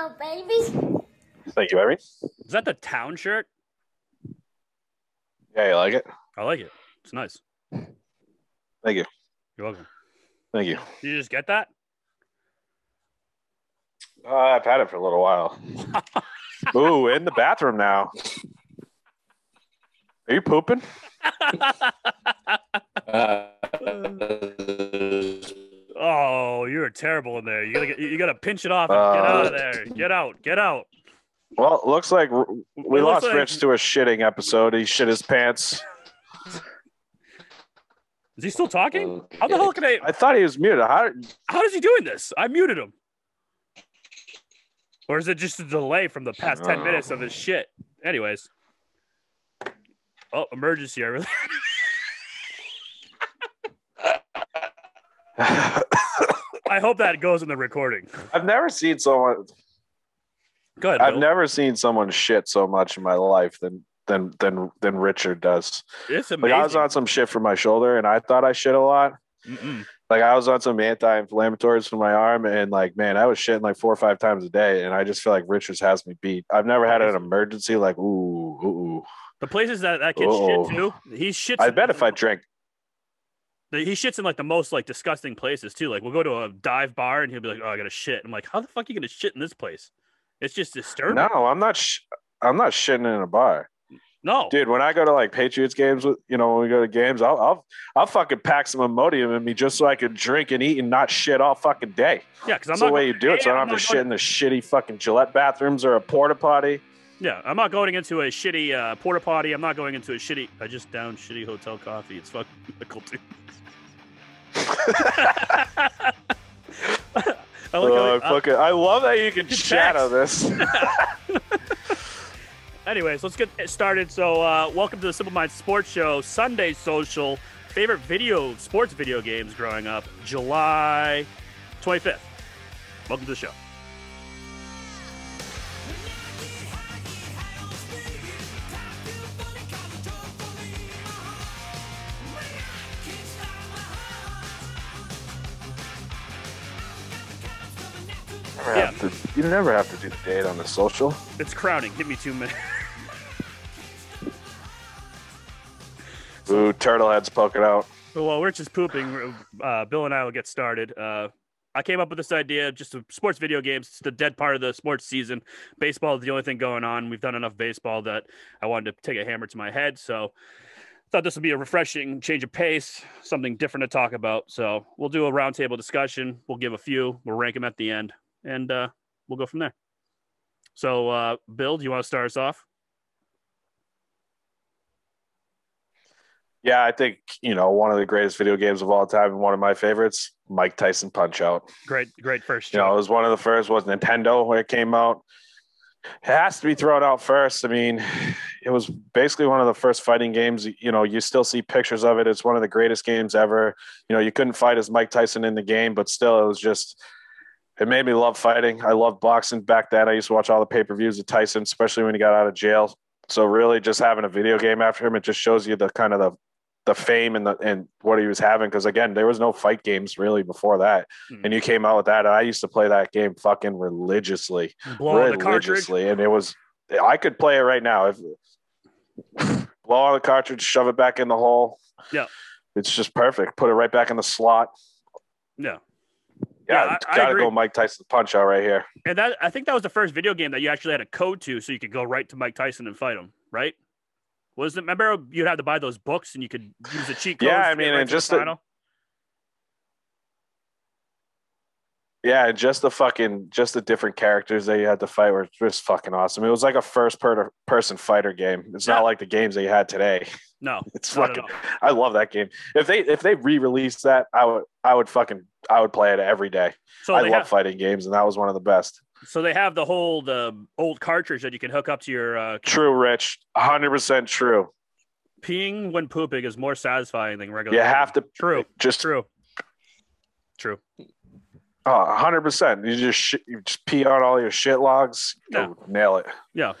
on, baby. Thank you, Irene. Is that the town shirt? Yeah, you like it? I like it. It's nice. Thank you. You're welcome. Thank you. Did you just get that? Uh, I've had it for a little while. Ooh, in the bathroom now. Are you pooping? oh, you're terrible in there. You gotta get, you gotta pinch it off and get out of Uh, there. Get out. Get out. Well, it looks like we It lost like- Rich to a shitting episode. He shit his pants. Is he still talking? How the hell can I? I thought he was muted. How, How is he doing this? I muted him. Or is it just a delay from the past 10 minutes of his shit? Anyways. Oh, emergency. I really. I hope that goes in the recording. I've never seen someone. Good. I've never seen someone shit so much in my life than than than than Richard does. It's Like amazing. I was on some shit for my shoulder, and I thought I shit a lot. Mm-mm. Like I was on some anti-inflammatories for my arm, and like man, I was shitting like four or five times a day, and I just feel like Richards has me beat. I've never had an emergency like ooh ooh. ooh. The places that that kid Oh. shit too, he shits. I bet if I drank, he shits in like the most like disgusting places too. Like we'll go to a dive bar and he'll be like, "Oh, I gotta shit." I'm like, "How the fuck are you gonna shit in this place?" It's just disturbing. no, I'm not. Sh- I'm not shitting in a bar, No, dude. When I go to like Patriots games, with you know, when we go to games, I'll I'll, I'll fucking pack some Imodium in me just so I can drink and eat and not shit all fucking day. yeah, because I'm That's not the way you do it, so I don't I'm have to shit in the shitty fucking Gillette bathrooms or a porta potty. Yeah, I'm not going into a shitty uh, porta potty. I'm not going into a shitty. I just downed shitty hotel coffee. It's fucking cool too. I like how- Oh, fucking, I love that you can shadow this. anyways, let's get started. So, uh, welcome to the Simple Mind Sports Show, Sunday Social. Favorite video, sports video games growing up, July 25th. Welcome to the show. Never have to- you never have to do the date on the social. It's crowding. Give me two minutes. Ooh, turtle heads poking out. Well, Rich is pooping. Uh, Bill and I will get started. Uh, I came up with this idea just sports video games. It's the dead part of the sports season. Baseball is the only thing going on. We've done enough baseball that I wanted to take a hammer to my head. So I thought this would be a refreshing change of pace, something different to talk about. So we'll do a roundtable discussion. We'll give a few. We'll rank them at the end, and uh, we'll go from there. So, uh, Bill, do you want to start us off? Yeah, I think you know one of the greatest video games of all time and one of my favorites, Mike Tyson Punch Out. Great, great first. You know, it was one of the first. Was Nintendo when it came out? It has to be thrown out first. I mean, it was basically one of the first fighting games. You know, you still see pictures of it. It's one of the greatest games ever. You know, you couldn't fight as Mike Tyson in the game, but still, it was just. It made me love fighting. I loved boxing back then. I used to watch all the pay per views of Tyson, especially when he got out of jail. So really, just having a video game after him, it just shows you the kind of the the fame and the and what he was having. Because again, there was no fight games really before that, Mhm. and you came out with that. And I used to play that game fucking religiously, blow on the religiously, and it was. I could play it right now if blow on the cartridge, shove it back in the hole. Yeah. it's just perfect. Put it right back in the slot. Yeah. Yeah, Yeah, I- I gotta agree. go Mike Tyson punch out right here. And that I think that was the first video game that you actually had a code to, so you could go right to Mike Tyson and fight him, right? Was it? Remember, you'd have to buy those books, and you could use the cheat codes. Yeah, I mean, right and to the just the- Yeah, and just the fucking just the different characters that you had to fight were just fucking awesome. It was like a first per- person fighter game. It's Yeah. not like the games that you had today. no, It's fucking. I love that game. If they if they re released that, I would I would fucking I would play it every day. So I love have, fighting games, and that was one of the best. so they have the whole the old cartridge that you can hook up to your uh, True, Rich. hundred percent true. peeing when pooping is more satisfying than regular. You have to True. just True. True. Hundred percent. You just sh- you just pee on all your shit logs. Yeah. Go nail it. Yeah,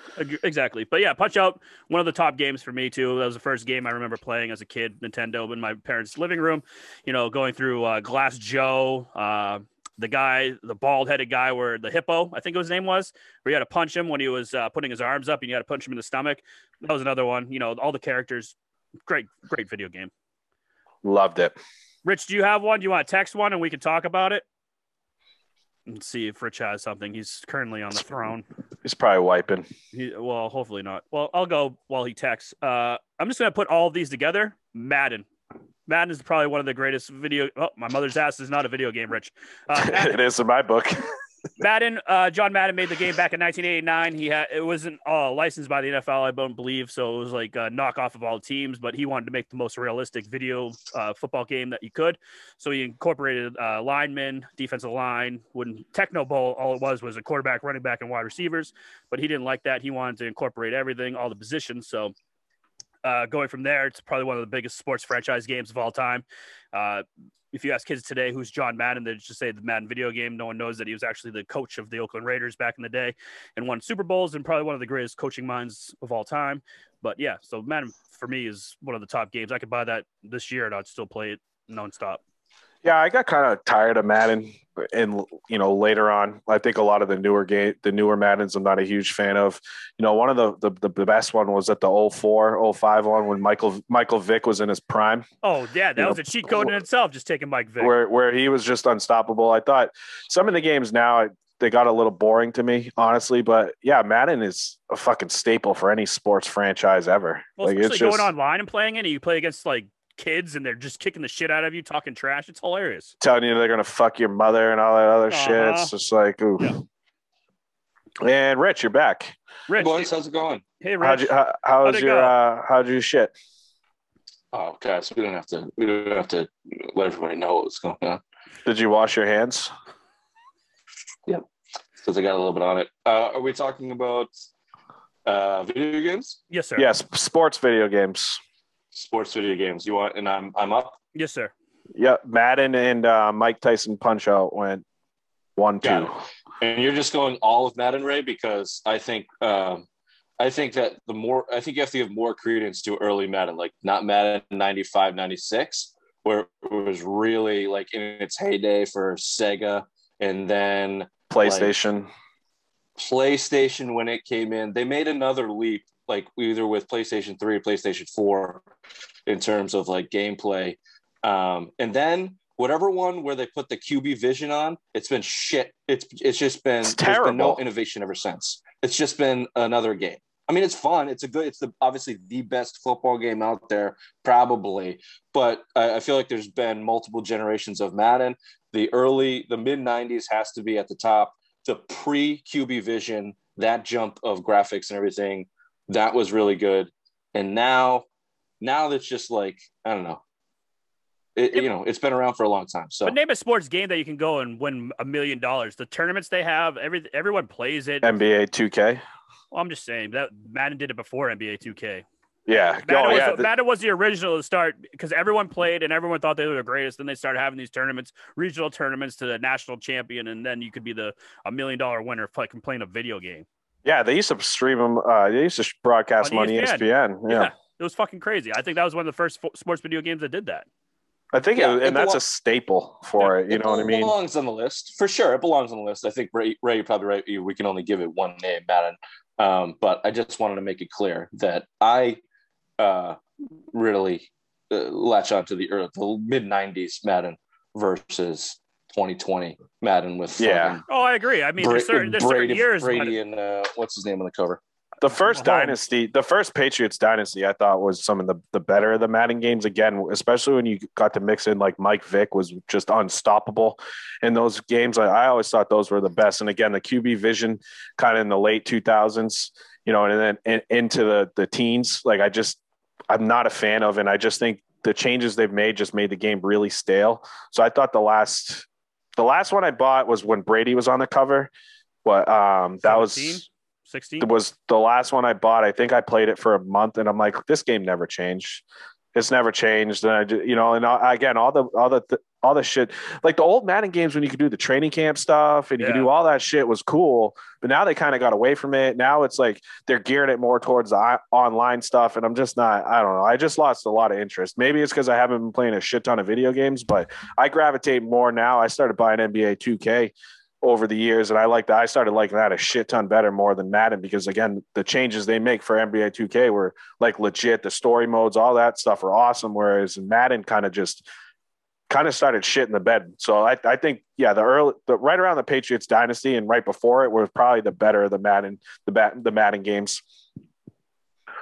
exactly. But yeah, Punch Out, one of the top games for me too. That was the first game I remember playing as a kid, Nintendo, in my parents' living room. You know, going through uh, Glass Joe, uh, the guy, the bald headed guy, where the hippo, I think his name was, where you had to punch him when he was uh, putting his arms up and you had to punch him in the stomach. That was another one. You know, all the characters, great, great video game. Loved it. Rich, do you have one? Do you want to text one and we can talk about it? And see if Rich has something. He's currently on the throne. He's probably wiping. He, well, hopefully not. Well, I'll go while he texts. Uh, I'm just gonna put all these together. Madden. Madden is probably one of the greatest video. Oh, my mother's ass is not a video game, Rich. Uh, it is in my book. Madden, uh, John Madden made the game back in 1989. He had it wasn't uh, licensed by the NFL, I don't believe, so it was like a knockoff of all teams. But he wanted to make the most realistic video uh, football game that you could, so he incorporated uh, linemen, defensive line. When Tecmo Bowl, all it was was a quarterback, running back, and wide receivers. But he didn't like that. He wanted to incorporate everything, all the positions. So uh, going from there, it's probably one of the biggest sports franchise games of all time. Uh, if you ask kids today who's John Madden, they just say the Madden video game. No one knows that he was actually the coach of the Oakland Raiders back in the day and won Super Bowls and probably one of the greatest coaching minds of all time. But yeah, so Madden for me is one of the top games. I could buy that this year and I'd still play it nonstop. Yeah, I got kind of tired of Madden, and you know later on, I think a lot of the newer game, the newer Maddens, I'm not a huge fan of. You know, one of the the, the best one was at the 04, 05 one when Michael Michael Vick was in his prime. Oh yeah, that you was know, a cheat code in itself, just taking Mike Vick, where where he was just unstoppable. I thought some of the games now they got a little boring to me, honestly. But yeah, Madden is a fucking staple for any sports franchise ever. Well, like, especially it's just, going online and playing it, and you play against like kids and they're just kicking the shit out of you, talking trash. It's hilarious. Telling you they're gonna fuck your mother and all that other uh-huh. shit. It's just like, ooh. Yeah. And Rich, you're back. Rich, boys, how's it going? Hey, Rich. How'd you, how, how's your uh, how'd you shit? Oh, okay. So we don't have to we don't have to let everybody know what's going on. Did you wash your hands? Yep. Because I got a little bit on it. Uh, are we talking about uh, video games? Yes, sir. Yes, sports video games sports video games. You want, and I'm I'm up. Yes, sir. Yeah, Madden and uh, Mike Tyson Punch Out went one two. And you're just going all of Madden Ray because I think um, I think that the more I think you have to give more credence to early Madden, like not Madden 95, 96, where it was really like in its heyday for Sega, and then PlayStation. Like, PlayStation when it came in, they made another leap like either with PlayStation 3 or PlayStation 4 in terms of like gameplay. Um, and then whatever one where they put the QB vision on, it's been shit. It's it's just been, it's terrible. Been no innovation ever since. It's just been another game. I mean, it's fun. It's a good. It's the obviously the best football game out there, probably. But I, I feel like there's been multiple generations of Madden. The early, the mid '90s has to be at the top. The pre QB vision, that jump of graphics and everything that was really good. And now, now that's just like I don't know. It, you know, it's been around for a long time. So, but name a sports game that you can go and win a million dollars. The tournaments they have, every everyone plays it. NBA 2K. Well, I'm just saying that Madden did it before NBA 2K. Yeah, Madden, oh, was, yeah. Madden was the original to start because everyone played and everyone thought they were the greatest. Then they started having these tournaments, regional tournaments to the national champion, and then you could be the a million dollar winner if, like playing a video game. Yeah, they used to stream them. Uh, they used to broadcast on ESPN. ESPN. Yeah. yeah. it was fucking crazy. I think that was one of the first fo- sports video games that did that. I think, yeah, it, and that's a staple for yeah, it. You know what I mean? It belongs on the list for sure. It belongs on the list. I think Ray, Ray you're probably right. We can only give it one name, Madden. Um, but I just wanted to make it clear that I uh, really uh, latch on to the, the mid '90s Madden versus 2020 Madden with yeah. Oh, I agree. I mean, Bra- there's certain, there's Brady, certain years. Brady and uh, what's his name on the cover? The first dynasty, the first Patriots dynasty, I thought was some of the, the better of the Madden games. Again, especially when you got to mix in like Mike Vick was just unstoppable in those games. I, I always thought those were the best. And again, the QB vision kind of in the late 2000s, you know, and then in, into the the teens. Like I just, I'm not a fan of, and I just think the changes they've made just made the game really stale. So I thought the last the last one I bought was when Brady was on the cover. But um, that 17? was 16 was the last one I bought. I think I played it for a month, and I'm like, this game never changed. It's never changed, and I, you know, and again, all the all the all this shit. Like the old Madden games when you could do the training camp stuff and you could do all that shit was cool. But now they kind of got away from it. Now it's like they're gearing it more towards the online stuff. And I'm just not, I don't know. I just lost a lot of interest. Maybe it's because I haven't been playing a shit ton of video games, but I gravitate more now. I started buying NBA 2K over the years and I like that. I started liking that a shit ton better more than Madden because again, the changes they make for NBA 2K were like legit. The story modes, all that stuff are awesome. Whereas Madden kind of just kind of started shit in the bed. So I, I think, yeah, the early, the right around the Patriots dynasty and right before it was probably the better of the Madden, the bat, the Madden games.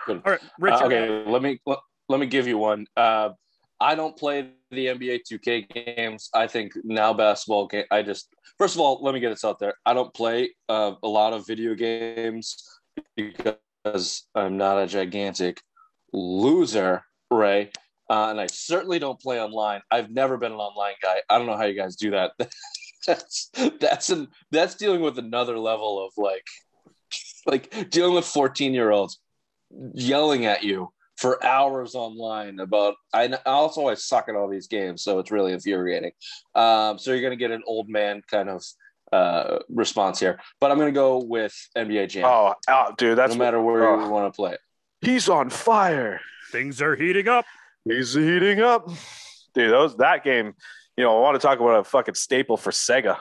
All right, Richard. Uh, okay, let me let, let me give you one. Uh, I don't play the NBA 2K games. I think now basketball game. I just first of all, let me get this out there. I don't play uh, a lot of video games because I'm not a gigantic loser, Ray. Uh, and I certainly don't play online. I've never been an online guy. I don't know how you guys do that. that's that's an that's dealing with another level of like like dealing with 14 year olds yelling at you for hours online about I also I suck at all these games, so it's really infuriating. Um, so you're gonna get an old man kind of uh, response here, but I'm gonna go with NBA Jam. Oh, oh dude, that's no matter where oh. you want to play it. he's on fire. Things are heating up. He's heating up, dude. Those that game, you know, I want to talk about a fucking staple for Sega.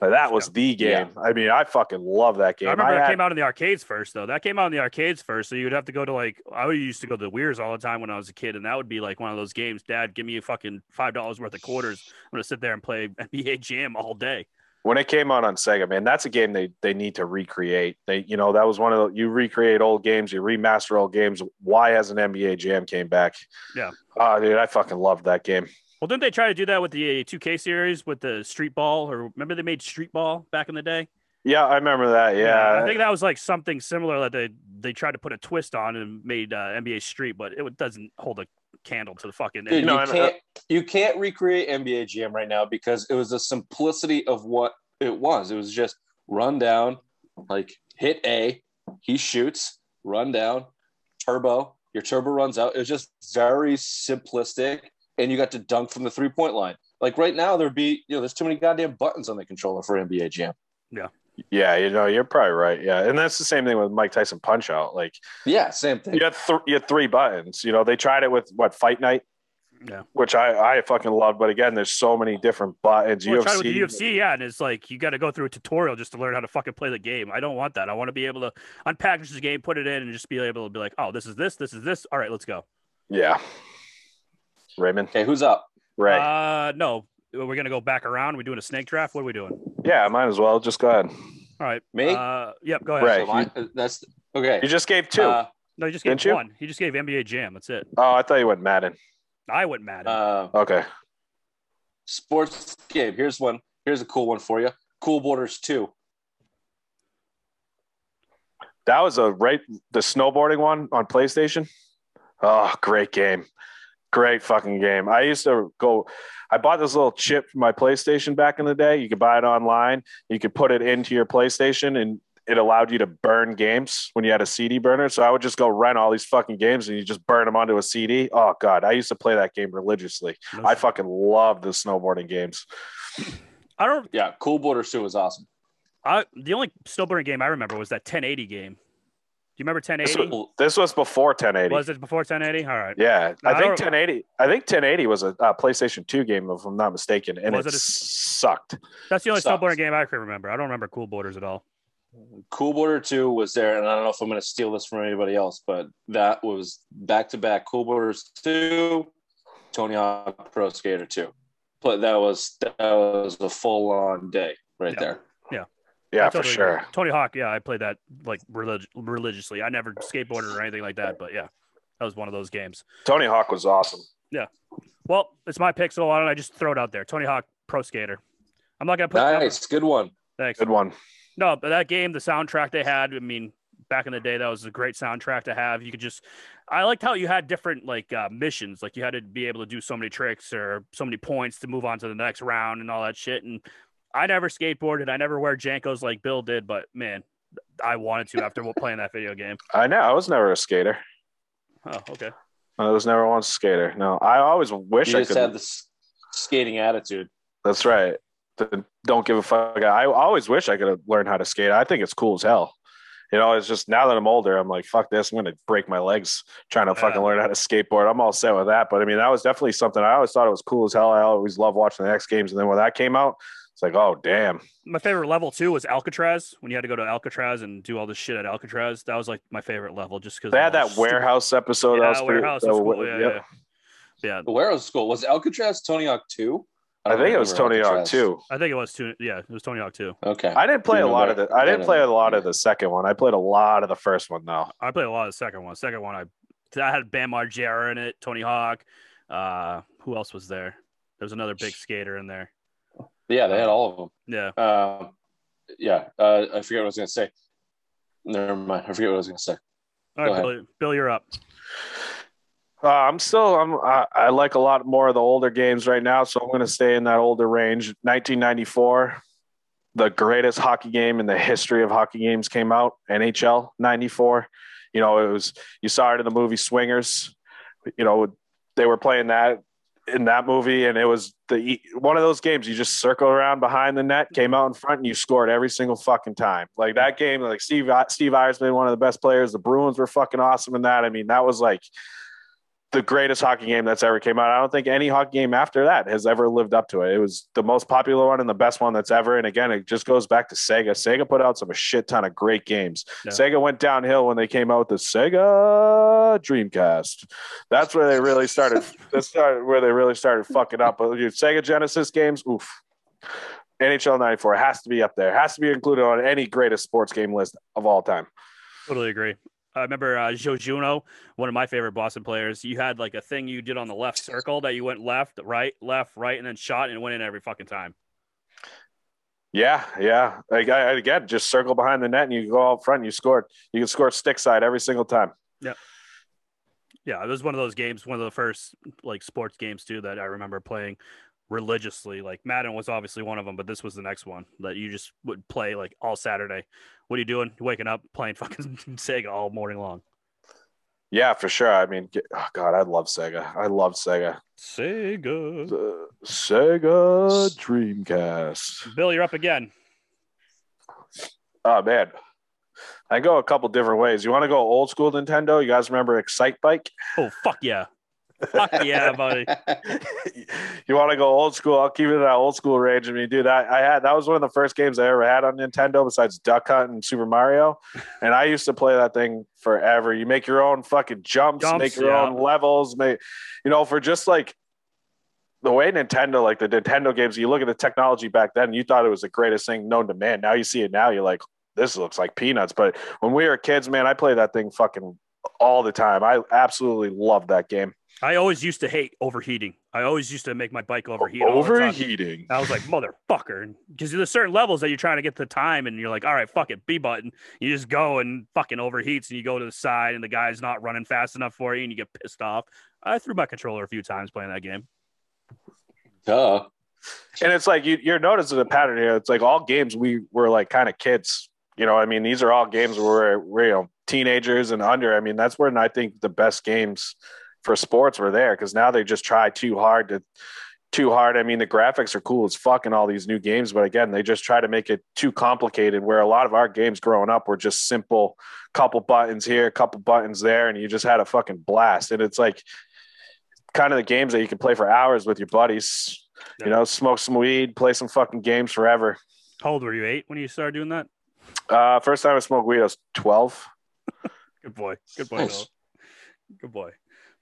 Like, that was the game. I mean, I fucking love that game. I remember that had- came out in the arcades first, though. That came out in the arcades first, so you'd have to go to like I used to go to the Weirs all the time when I was a kid, and that would be like one of those games. Dad, give me a fucking five dollars worth of quarters. I'm gonna sit there and play NBA Jam all day. When it came out on Sega, man, that's a game they they need to recreate. They, you know, that was one of the you recreate old games, you remaster old games. Why hasn't NBA Jam came back? Yeah. Oh, dude, I fucking loved that game. Well, didn't they try to do that with the uh, 2K series with the Street Ball? Or remember they made Street Ball back in the day? Yeah, I remember that. Yeah, I think that was like something similar that they they tried to put a twist on and made uh, NBA Street, but it doesn't hold a candle to the fucking. Dude, know, you and, uh, can't you can't recreate NBA Jam right now because it was the simplicity of what it was. It was just run down, like hit A, he shoots, run down, turbo, your turbo runs out. It was just very simplistic, and you got to dunk from the three point line. Like right now, there'd be you know there's too many goddamn buttons on the controller for NBA Jam. yeah, you know, you're probably right. Yeah, and that's the same thing with Mike Tyson Punch Out. Like Yeah, same thing. you had th- you had three buttons. You know, they tried it with what Fight Night. Yeah. Which I, I fucking love, but again, there's so many different buttons. Well, UFC, try with the UFC, yeah, and it's like you got to go through a tutorial just to learn how to fucking play the game. I don't want that. I want to be able to unpackage the game, put it in, and just be able to be like, oh, this is this, this is this. All right, let's go. yeah. Raymond, Okay, who's up? Ray, Uh, no, we're gonna go back around. We're doing a snake draft. What are we doing? yeah, I might as well. Just go ahead. All right, Me? Uh, yep, go ahead. Right. So mine- uh, that's okay. You just gave two. Uh, No, he just gave Didn't you? one. He just gave NBA Jam. That's it. oh, I thought you went Madden. I went mad. uh, Okay. sports game. Here's one. Here's a cool one for you. Cool Borders 2. That was a right the snowboarding one on PlayStation. Oh, great game. Great fucking game. I used to go I bought this little chip for my PlayStation back in the day. You could buy it online. You could put it into your PlayStation and it allowed you to burn games when you had a CD burner. So I would just go rent all these fucking games and you just burn them onto a CD. Oh god, I used to play that game religiously. No I fucking love the snowboarding games. I don't. Yeah, Cool Borders 2 was awesome. I the only snowboarding game I remember was that 1080 game. Do you remember This 1080? was, this was before 1080. Was it before 1080? All right. Yeah, No, I I think don't- 1080. I think 1080 was a, uh PlayStation 2 game, if I'm not mistaken, and Was it, it a- sucked. That's the only Sucks. snowboarding game I can remember. I don't remember Cool Borders at all. Cool Border 2 was there, and I don't know if I'm going to steal this from anybody else, but that was back to back Cool Borders 2, Tony Hawk Pro Skater 2. But that was that was a full on day right Yeah. there. Yeah, I for totally agree. sure. Tony Hawk, yeah, I played that like relig- religiously. I never skateboarded or anything like that, but yeah, that was one of those games. Tony Hawk was awesome. Yeah. Well, it's my pick, so why don't I just throw it out there? Tony Hawk Pro Skater. I'm not gonna put Nice, good one. Thanks. Good one. No, but that game, the soundtrack they had, I mean, back in the day, that was a great soundtrack to have. You could just, I liked how you had different like uh, missions, like you had to be able to do so many tricks or so many points to move on to the next round and all that shit. And I never skateboarded, I never wear JNCOs like Bill did, but man, I wanted to after playing that video game. I know. I was never a skater. Oh, okay. I was never once a skater. No, I always wish You I just could. had this Skating attitude. That's right. Don't give a fuck. I always wish I could have learned how to skate. I think it's cool as hell. You know, it's just now that I'm older, I'm like, fuck this. I'm going to break my legs trying to yeah. fucking learn how to skateboard. I'm all set with that. But I mean, that was definitely something I always thought it was cool as hell. I always loved watching the X Games. And then when that came out, it's like, oh, damn. My favorite level too was Alcatraz when you had to go to Alcatraz and do all this shit at Alcatraz. That was like my favorite level just because they had that stupid... warehouse episode. Yeah, warehouse. Pretty, cool. yeah, yeah. yeah. The warehouse school was Alcatraz Tony Hawk 2? I, I think it was Tony Hawk too. I think it was two. Yeah, it was Tony Hawk too. Okay. I didn't play a lot of the. I didn't play a lot of the second one. I played a lot of the first one though. I played a lot of the second one. Second one, I I had Bam Margera in it. Tony Hawk. Uh, who else was there? There was another big skater in there. Yeah, they had all of them. Yeah. Uh, yeah. Uh, I forget what I was gonna say. Never mind. I forget what I was gonna say. All right, Bill, Bill, you're up. Uh, I'm still I'm I, I, like a lot more of the older games right now, so I'm going to stay in that older range. 1994, the greatest hockey game in the history of hockey games came out. NHL 94. You know, it was you saw it in the movie Swingers. You know, they were playing that in that movie, and it was the one of those games you just circle around behind the net, came out in front, and you scored every single fucking time. Like that game, like Steve Steve Yzerman, one of the best players. The Bruins were fucking awesome in that. I mean, that was like the greatest hockey game that's ever came out. I don't think any hockey game after that has ever lived up to it. It was the most popular one and the best one that's ever. And again, it just goes back to Sega. Sega put out some a shit ton of great games. Yeah. Sega went downhill when they came out with the Sega Dreamcast. That's where they really started. that's started where they really started fucking up. But Sega Genesis games, oof. NHL 94 has to be up there. Has to be included on any greatest sports game list of all time. Totally agree. I remember uh, Joe Juneau, one of my favorite Boston players. You had like a thing you did on the left circle that you went left, right, left, right, and then shot and went in every fucking time. Yeah, yeah. Like I, again, just circle behind the net and you go out front. And you scored. You can score stick side every single time. Yeah. Yeah, it was one of those games, one of the first like sports games too that I remember playing religiously. Like Madden was obviously one of them, but this was the next one that you just would play like all Saturday. What are you doing? waking up playing fucking Sega all morning long. Yeah, for sure. I mean, oh God, I love Sega. I love Sega. Sega. The Sega Dreamcast. Bill, you're up again. Oh man, I go a couple different ways. You want to go old school Nintendo? You guys remember Excite Bike? Oh fuck yeah! Fuck yeah, buddy. you want to go old school? I'll keep it in that old school range. I mean, dude, I, I had that was one of the first games I ever had on Nintendo besides Duck Hunt and Super Mario. And I used to play that thing forever. You make your own fucking jumps, jumps make your yeah. own levels, make you know, for just like the way Nintendo, like the Nintendo games, you look at the technology back then, you thought it was the greatest thing known to man. Now you see it now, you're like, this looks like peanuts. But when we were kids, man, I played that thing fucking all the time. I absolutely loved that game. I always used to hate overheating. I always used to make my bike overheat. Overheating. I was like, motherfucker. Because there's certain levels that you're trying to get the time and you're like, all right, fuck it, B button. You just go and fucking overheats and you go to the side and the guy's not running fast enough for you and you get pissed off. I threw my controller a few times playing that game. Duh. And it's like you, you're noticing a pattern here. It's like all games we were like kind of kids. You know, I mean, these are all games where we're, we're you know teenagers and under. I mean, that's when I think the best games for sports were there because now they just try too hard to too hard. I mean, the graphics are cool as fuck in all these new games, but again, they just try to make it too complicated. Where a lot of our games growing up were just simple, couple buttons here, couple buttons there, and you just had a fucking blast. And it's like kind of the games that you can play for hours with your buddies. Yeah. You know, smoke some weed, play some fucking games forever. How old were you? Eight when you started doing that? Uh, first time I smoked weed, I was twelve. Good boy. Good boy. Good boy.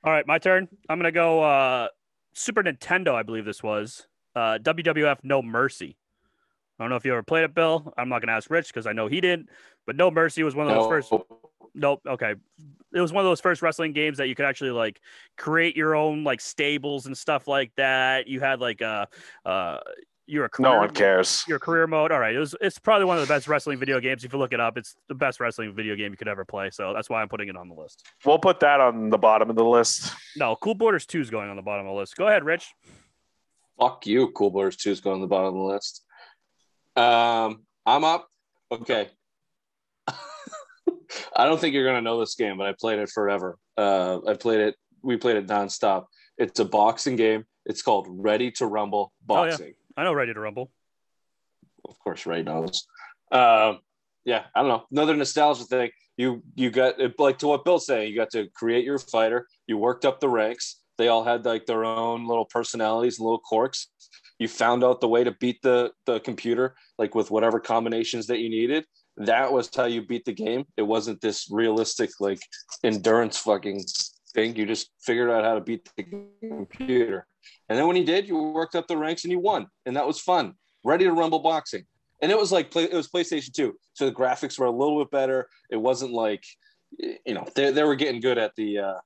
All right, my turn. I'm gonna go uh, Super Nintendo. I believe this was uh, WWF No Mercy. I don't know if you ever played it, Bill. I'm not gonna ask Rich because I know he didn't. But No Mercy was one of those no. first. Nope. Okay. It was one of those first wrestling games that you could actually like create your own like stables and stuff like that. You had like a uh, uh you're a career, no one cares. Your career mode. All right, it was. It's probably one of the best wrestling video games. If you look it up, it's the best wrestling video game you could ever play. So that's why I'm putting it on the list. We'll put that on the bottom of the list. No, Cool Borders Two is going on the bottom of the list. Go ahead, Rich. Fuck you. Cool Borders Two is going on the bottom of the list. Um, I'm up. Okay. I don't think you're gonna know this game, but I played it forever. Uh, I played it. We played it nonstop. It's a boxing game It's called Ready to Rumble Oh, yeah. I know Ready to Rumble. Of course, Ray knows. Um, yeah, I don't know. Another nostalgia thing. You you got like to what Bill's saying. You got to create your fighter. You worked up the ranks. They all had like their own little personalities little quirks. You found out the way to beat the the computer, like with whatever combinations that you needed. That was how you beat the game. It wasn't this realistic like endurance fucking thing. You just figured out how to beat the computer. And then when he did, you worked up the ranks and you won, and that was fun. Ready to rumble boxing, and it was like it was PlayStation Two, so the graphics were a little bit better. It wasn't like you know they, they were getting good at the uh,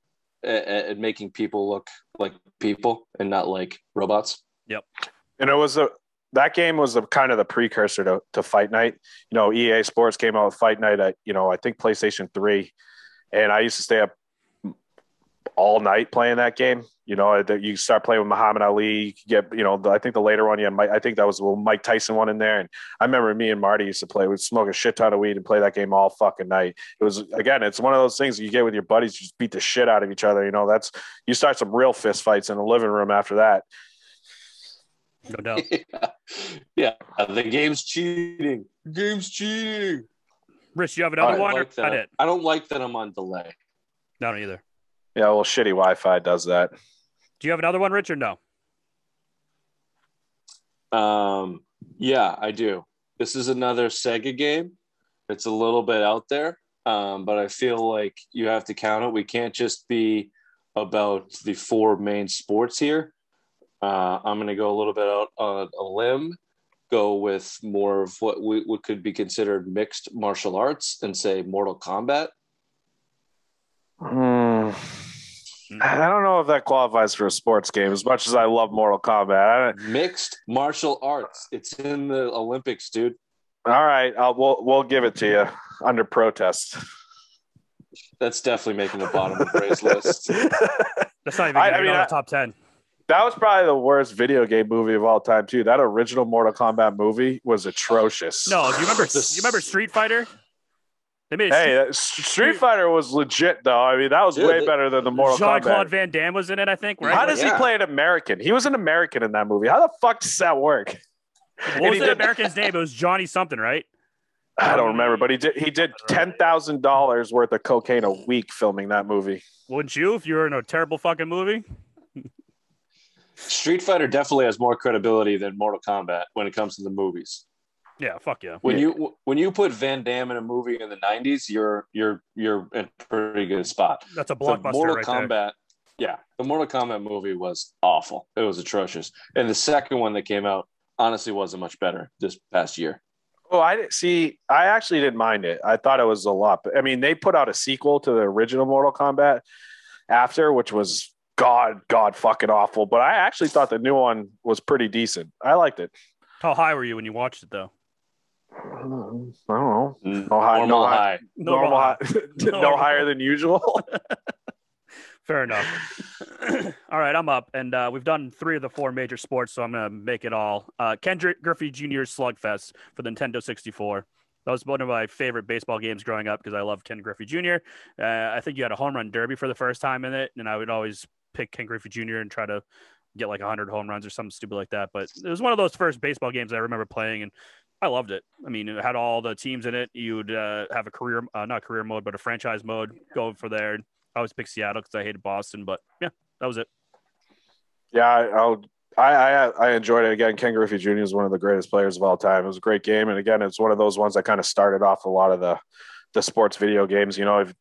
at, at making people look like people and not like robots. Yep. And it was a that game was the kind of the precursor to, to Fight Night. You know, EA Sports came out with Fight Night at you know I think PlayStation Three, and I used to stay up all night playing that game. You know, that you start playing with Muhammad Ali. You could get you know the, I think the later one, yeah, Mike, I think that was the little Mike Tyson one in there. And I remember me and Marty used to play. We'd smoke a shit ton of weed and play that game all fucking night. It was again, it's one of those things you get with your buddies. You just beat the shit out of each other. You know, that's you start some real fist fights in the living room after that. No doubt. yeah, the game's cheating. The game's cheating. Rich, you have another I one? like or not that. it? I don't like that I'm on delay. I don't either. Yeah, well, shitty Wi-Fi does that. Do you have another one, Rich, or no? Um, yeah, I do. This is another Sega game. It's a little bit out there, um, but I feel like you have to count it. We can't just be about the four main sports here. Uh, I'm going to go a little bit out on a limb, go with more of what, we, what could be considered mixed martial arts and say Mortal Kombat. Hmm. I don't know if that qualifies for a sports game as much as I love Mortal Kombat. I don't- Mixed martial arts. It's in the Olympics, dude. all right, I'll, we'll we'll give it to you under protest. That's definitely making the bottom of Ray's list. That's not even I- I mean, on I- the top ten. That was probably the worst video game movie of all time, too. That original Mortal Kombat movie was atrocious. No, do you remember? You remember Street Fighter? They made Hey, that- Street Fighter was legit, though. I mean, that was Dude, way the- better than the Mortal Jean Claude Kombat. Van Damme was in it, I think. Right? How does Yeah. he play an American? He was an American in that movie. How the fuck does that work? what and was he the American's name? It was Johnny something, right? I don't remember, but he did. He did ten thousand dollars worth of cocaine a week filming that movie. Wouldn't you if you were in a terrible fucking movie? Street Fighter definitely has more credibility than Mortal Kombat when it comes to the movies. Yeah, fuck yeah. When Yeah. you when you put Van Damme in a movie in the '90s, you're you're you're in a pretty good spot. That's a The blockbuster Mortal right Kombat, there. yeah, the Mortal Kombat movie was awful. It was atrocious, and the second one that came out honestly wasn't much better this past year. Oh, I didn't see. I actually didn't mind it. I thought it was a lot. But I mean, they put out a sequel to the original Mortal Kombat after, which was god, god fucking awful. But I actually thought the new one was pretty decent. I liked it. How high were you when you watched it, though? I don't know. I don't know. No high- Normal no high. high. Normal, high. no Normal. higher than usual. Fair enough. all right, I'm up, and uh, we've done three of the four major sports, so I'm gonna make it all. Uh, Ken Dr- Griffey Jr.'s Slugfest for the Nintendo 64. That was one of my favorite baseball games growing up because I love Ken Griffey Jr. Uh, I think you had a home run derby for the first time in it, and I would always pick Ken Griffey Jr. and try to get like 100 home runs or something stupid like that. But it was one of those first baseball games I remember playing, and I loved it. I mean, it had all the teams in it. You'd uh, have a career, uh, not career mode, but a franchise mode go for there. I always picked Seattle because I hated Boston, but yeah, that was it. yeah, I, I'll. I, I I enjoyed it again. Ken Griffey Jr. is one of the greatest players of all time. It was a great game, and again, it's one of those ones that kind of started off a lot of the the sports video games. You know, if,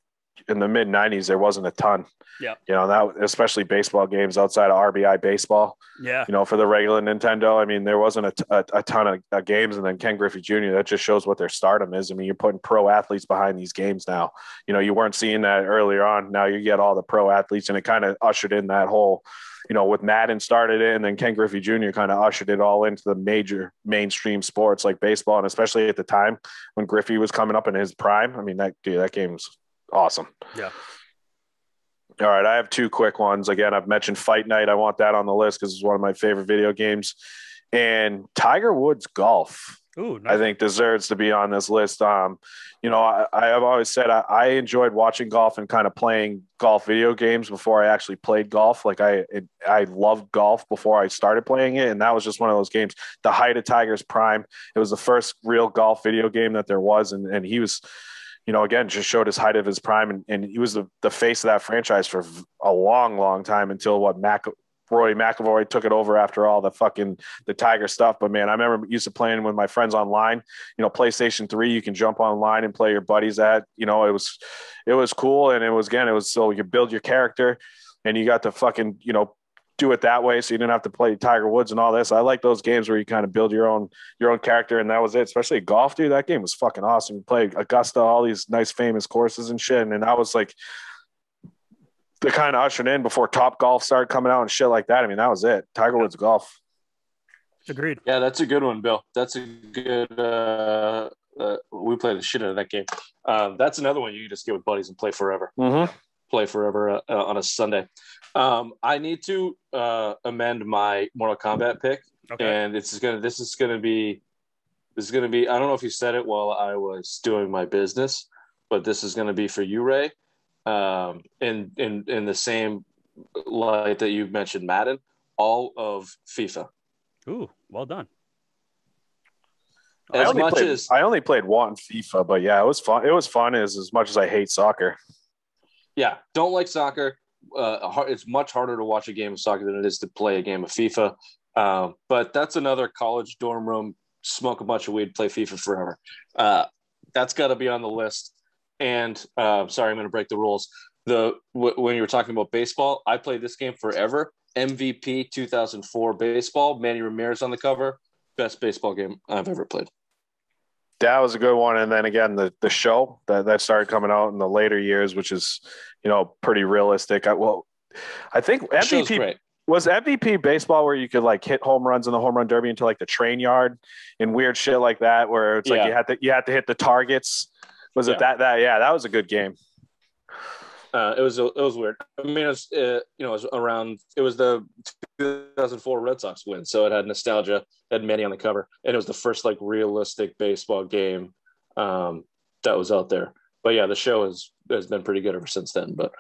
in the mid '90s, there wasn't a ton. Yeah. You know that especially baseball games outside of RBI baseball. Yeah, You know, for the regular Nintendo, I mean, there wasn't a a ton of uh, games, and then Ken Griffey Jr. That just shows what their stardom is. I mean, you're putting pro athletes behind these games now. You know, you weren't seeing that earlier on. Now you get all the pro athletes, and it kind of ushered in that whole you know, with Madden started it, and then Ken Griffey Jr. kind of ushered it all into the major mainstream sports like baseball, and especially at the time when Griffey was coming up in his prime. I mean, that dude, that game's awesome. Yeah. All right, I have two quick ones. Again, I've mentioned Fight Night. I want that on the list because it's one of my favorite video games. And Tiger Woods golf. Ooh, nice. I think deserves to be on this list. Um, you know, I, I have always said I, I enjoyed watching golf and kind of playing golf video games before I actually played golf. Like I, it, I loved golf before I started playing it, and that was just one of those games. The height of Tiger's prime. It was the first real golf video game that there was, and and he was, you know, again just showed his height of his prime, and, and he was the the face of that franchise for a long, long time until what Mac Rory McIlroy took it over after all the fucking the Tiger stuff. But man, I remember used to playing with my friends online. You know, PlayStation Three, you can jump online and play your buddies at. You know, it was it was cool, and it was again, it was so you build your character, and you got to fucking you know do it that way, so you didn't have to play Tiger Woods and all this. I like those games where you kind of build your own your own character, and that was it. Especially golf, dude. That game was fucking awesome. You play Augusta, all these nice famous courses and shit, and then I was like the kind of ushered in before Top Golf started coming out and shit like that. I mean, that was it. Tiger Woods golf. Agreed. Yeah, that's a good one, Bill. That's a good. Uh, uh, we played the shit out of that game. Um, that's another one you can just get with buddies and play forever. Mm-hmm. Play forever uh, uh, on a Sunday. Um, I need to uh, amend my Mortal Kombat pick, Okay. and it's gonna. This is gonna be. This is gonna be. I don't know if you said it while I was doing my business, but this is gonna be for you, Ray. Um, in in in the same light that you mentioned, Madden. All of FIFA. Ooh, well done. I As only, much played, as I only played one FIFA, but yeah, it was fun. It was fun as as much as I hate soccer. Yeah, don't like soccer. Uh, it's much harder to watch a game of soccer than it is to play a game of FIFA. Um, but that's another college dorm room, smoke a bunch of weed, play FIFA forever. Uh, that's got to be on the list. And uh, sorry, I'm going to break the rules. The w- when you were talking about baseball, I played this game forever. MVP 2004 baseball. Manny Ramirez on the cover. Best baseball game I've ever played. That was a good one. And then again, the the show that that started coming out in the later years, which is you know pretty realistic. I, well, I think MVP was MVP baseball where you could like hit home runs in the home run derby into like the train yard and weird shit like that, where it's like Yeah. you had to you had to hit the targets. Was Yeah. it that that yeah that was a good game. Uh, it was it was weird. I mean, it was uh, you know it was around. It was the 2004 Red Sox win, so it had nostalgia. It had Manny on the cover, and it was the first like realistic baseball game um, that was out there. But yeah, the show has has been pretty good ever since then. But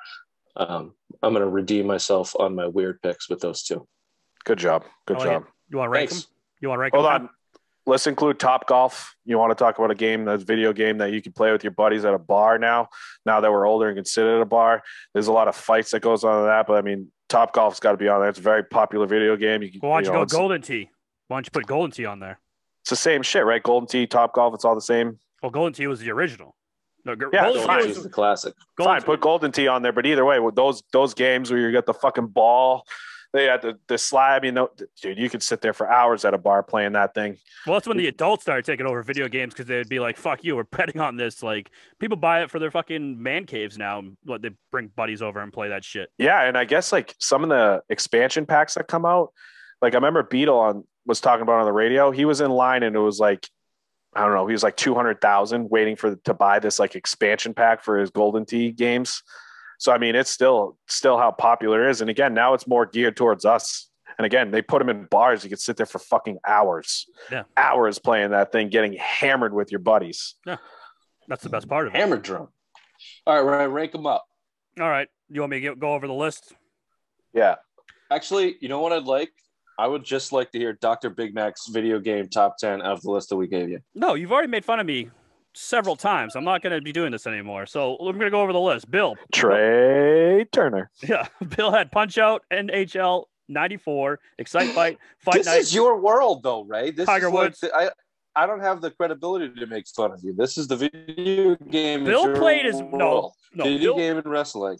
um, I'm gonna redeem myself on my weird picks with those two. Good job. Good I like job. You want to rank Thanks. them? You want to rank Hold them? on. Let's include Top Golf. You want to talk about a game, a video game that you can play with your buddies at a bar now. Now that we're older and can sit at a bar, there's a lot of fights that goes on in that. But I mean, Top Golf's got to be on there. It's a very popular video game. You, can- Well, why don't you, know, go Golden Tee? Why don't you put Golden Tee on there? it's the same shit, right? Golden Tee, Top Golf, it's all the same. Well, Golden Tee was the original. No, Yeah, Golden fine. Tee was is a classic. Golden Fine, put Golden Tee on there. But either way, with those those games where you got the fucking ball, they had the the slab. You know, dude, you could sit there for hours at a bar playing that thing. Well, that's when the adults started taking over video games because they'd be like, "Fuck you, we're betting on this." Like people buy it for their fucking man caves now. What they bring buddies over and play that shit. Yeah, and I guess like some of the expansion packs that come out, like I remember Beetle on was talking about on the radio. He was in line and it was like, I don't know, he was like two hundred thousand waiting for to buy this like expansion pack for his Golden Tee games. So I mean, it's still still how popular it is. And again, now it's more geared towards us. And again, they put them in bars. You could sit there for fucking hours, Yeah. hours playing that thing, getting hammered with your buddies. Yeah, that's the best part of it. Hammer drum. All right, Ryan, rank them up. All right, you want me to get, go over the list? Yeah, Actually, you know what I'd like? I would just like to hear Dr. Big Mac's video game top 10 of the list that we gave you. No, you've already made fun of me several times. I'm not going to be doing this anymore. So I'm going to go over the list. Bill, Trey Turner. yeah, Bill had Punch Out, NHL 94, Excite Fight, Fight this Night. is your world, though, Ray. This Tiger is Woods. the- I, I don't have the credibility to make fun of you. This is the video game. Bill played his no, world. no. video Bill, game and wrestling.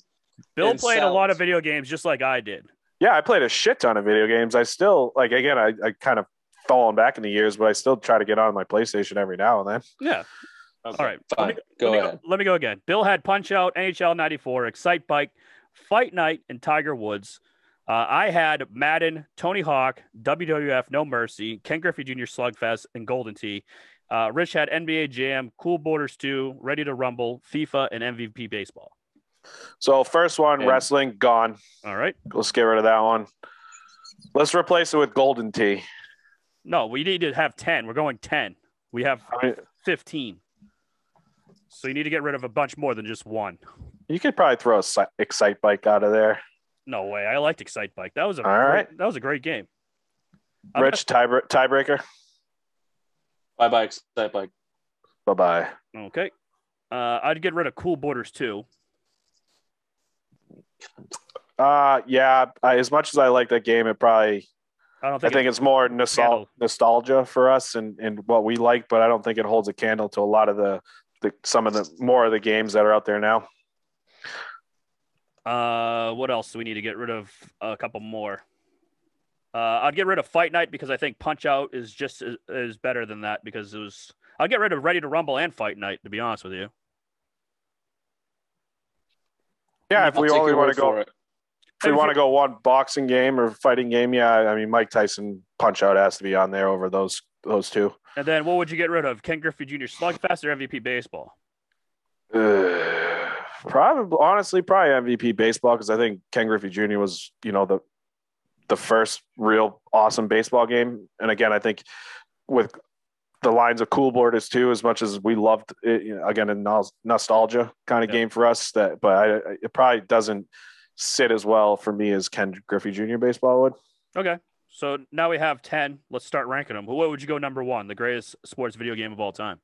Bill and played a lot of video games just like I did. Yeah, I played a shit ton of video games. I still like again, I, I kind of fallen back in the years, but I still try to get on my PlayStation every now and then. Yeah. Okay, All right, fine. Let me, go let me ahead. Go, let me go again. Bill had Punch Out, NHL 94, Excite Bike, Fight Night, and Tiger Woods. Uh, I had Madden, Tony Hawk, WWF No Mercy, Ken Griffey Jr. Slugfest, and Golden Tee. Uh, Rich had NBA Jam, Cool Borders 2, Ready to Rumble, FIFA, and MVP Baseball. So first one, And- wrestling gone. All right. Let's get rid of that one. Let's replace it with Golden Tee. No, we need to have 10. We're going 10. We have I mean, 15. So you need to get rid of a bunch more than just one. you could probably throw a Excite Bike out of there. No way. I liked Excite Bike. That was a All great, right. that was a great game. I'm Rich tie tiebreaker. Bye bye, Excite Bike. Bye bye. okay. Uh, I'd get rid of Cool Borders too. Uh, yeah. I, as much as I like that game, it probably I don't think. I think, think it's more nostal- nostalgia for us and, and what we like, but I don't think it holds a candle to a lot of the, the some of the more of the games that are out there now. Uh, what else do we need to get rid of? A couple more. Uh, I'd get rid of Fight Night because I think Punch Out is just is, is better than that because it was. I'll get rid of Ready to Rumble and Fight Night to be honest with you. Yeah, if I'll we only want to go, if we want to go one boxing game or fighting game, yeah, I mean Mike Tyson Punch Out has to be on there over those those two. And then what would you get rid of? Ken Griffey Jr. Slugfest or MVP Baseball? Uh, probably, honestly, probably MVP baseball because I think Ken Griffey Jr. was, you know, the the first real awesome baseball game. And again, I think with the lines of cool boarders too, as much as we loved it, you know, again, a nostalgia kind of Yeah. game for us. That, but I- it probably doesn't sit as well for me as Ken Griffey Jr. baseball would. Okay. So now we have 10. Let's start ranking them. What would you go number one? The greatest sports video game of all time?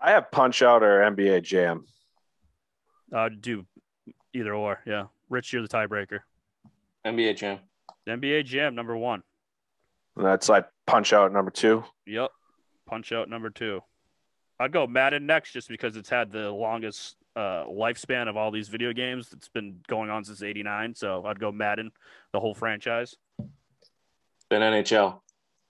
I have Punch Out or NBA Jam. Uh, do either or. Yeah. Rich, you're the tiebreaker. NBA Jam. NBA Jam, number one. And that's like Punch Out number two. Yep. Punch Out, number two. I'd go Madden next just because it's had the longest uh, lifespan of all these video games. It's been going on since 89. So I'd go Madden, the whole franchise. Then NHL.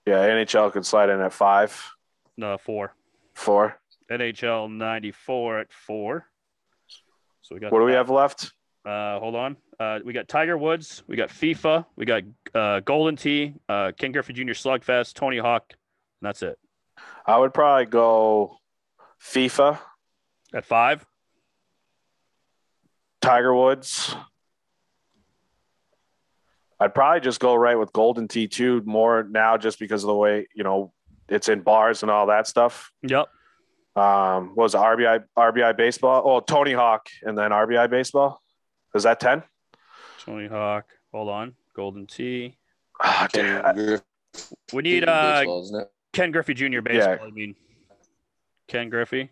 Yeah, NHL could slide in at five, No, four. four. NHL 94 at four. So we got What do we have left? Uh, hold on. Uh, we got Tiger Woods. We got FIFA. We got uh, Golden Tee, uh, Ken Griffey Jr. Slugfest, Tony Hawk. And that's it. I would probably go FIFA, At five. Tiger Woods. I'd probably just go right with Golden T2 more now just because of the way, you know, it's in bars and all that stuff. Yep. Um, what was it, RBI RBI baseball? Oh, Tony Hawk and then RBI baseball. Is that 10? Tony Hawk. Hold on. Golden Tee. Ah, Ken. Griffey We need uh, baseball. Ken Griffey Jr. baseball. yeah. I mean, Ken Griffey.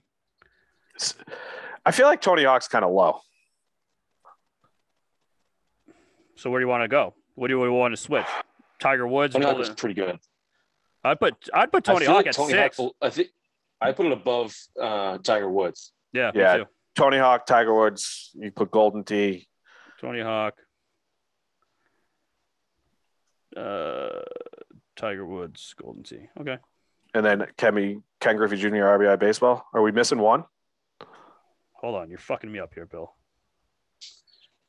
I feel like Tony Hawk's kind of low. So where do you want to go? What do we want to switch? Tiger Woods. Tony Hawk Golden- was pretty good. I'd put I'd put Tony feel Hawk like at Tony six. Hawk. I think I put it above uh, Tiger Woods. yeah, Yeah. Me too. Tony Hawk, Tiger Woods, you put Golden Tee. Tony Hawk. Uh, Tiger Woods, Golden Tee. Okay. And then Kemi, Ken Griffey Jr. RBI baseball. Are we missing one? Hold on, you're fucking me up here, Bill.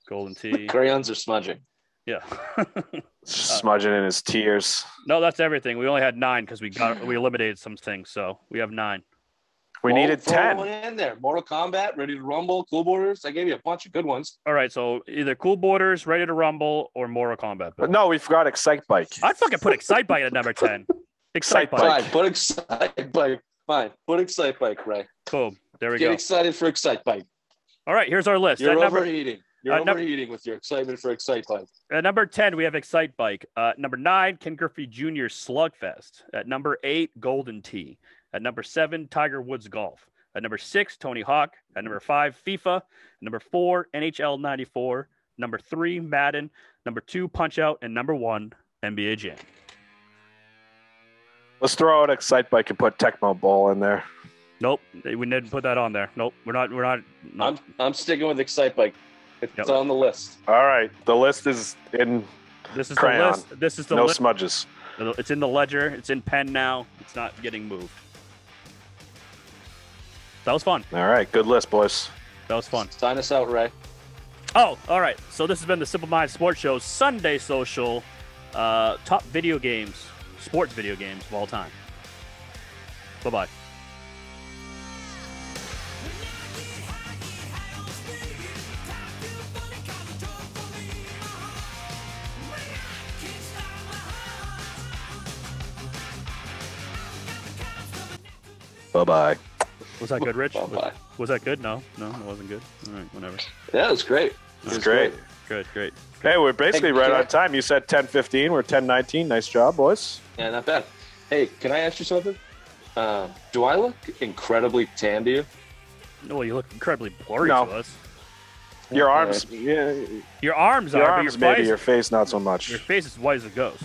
Golden Tee. Crayons are smudging. Yeah. Uh, smudging in his tears. no, that's everything. We only had nine because we got we eliminated some things, so we have nine. We Well, needed 10. one in there. Mortal Kombat, Ready to Rumble, Cool Boarders. I gave you a bunch of good ones. All right, so either Cool Boarders, Ready to Rumble, or Mortal Kombat. But no, we forgot Excite Bike. I'd fucking put Excite Bike at number ten. Excite Excite Bike. Bike. Fine, put Excite Bike. Fine, put Excite Bike, Ray. Boom. There we Get go. Get excited for Excite Bike. All right, here's our list. You're At number, overheating. You're uh, num- overheating with your excitement for Excite Bike. At number 10, we have Excite Bike. Uh, number nine, Ken Griffey Jr. Slugfest. At number eight, Golden Tee. At number seven, Tiger Woods Golf. At number six, Tony Hawk. At number five, FIFA. At number four, NHL 94. Number three, Madden. Number two, Punch Out. And number one, NBA Jam. Let's throw out Excite Bike and put Tecmo Bowl in there. Nope, we didn't put that on there. Nope, we're not. We're not. No. I'm I'm sticking with Excite Bike. It's Yep. on the list. All right. The list is in This is Crayon. the list. This is the no list. smudges. It's in the ledger. It's in pen now. It's not getting moved. That was fun. All right. Good list, boys. That was fun. Sign us out, Ray. Oh, all right. So this has been the Simple Mind Sports Show Sunday Social, uh, top video games, sports video games of all time. Bye bye. Bye bye. Was that good, Rich? Was, was that good? No, no, it wasn't good. All right, whatever. Yeah, it was great. It It's was great. Good, great. Hey, we're basically Hey, right can I- on time. You said 10:15. We're 10:19. Nice job, boys. Yeah, not bad. Hey, can I ask you something? Uh, do I look incredibly tan to you? Well, you look incredibly blurry No. to us. Your arms, yeah, Your arms your are, arms but your maybe. face, Your face not so much. your face is white as a ghost.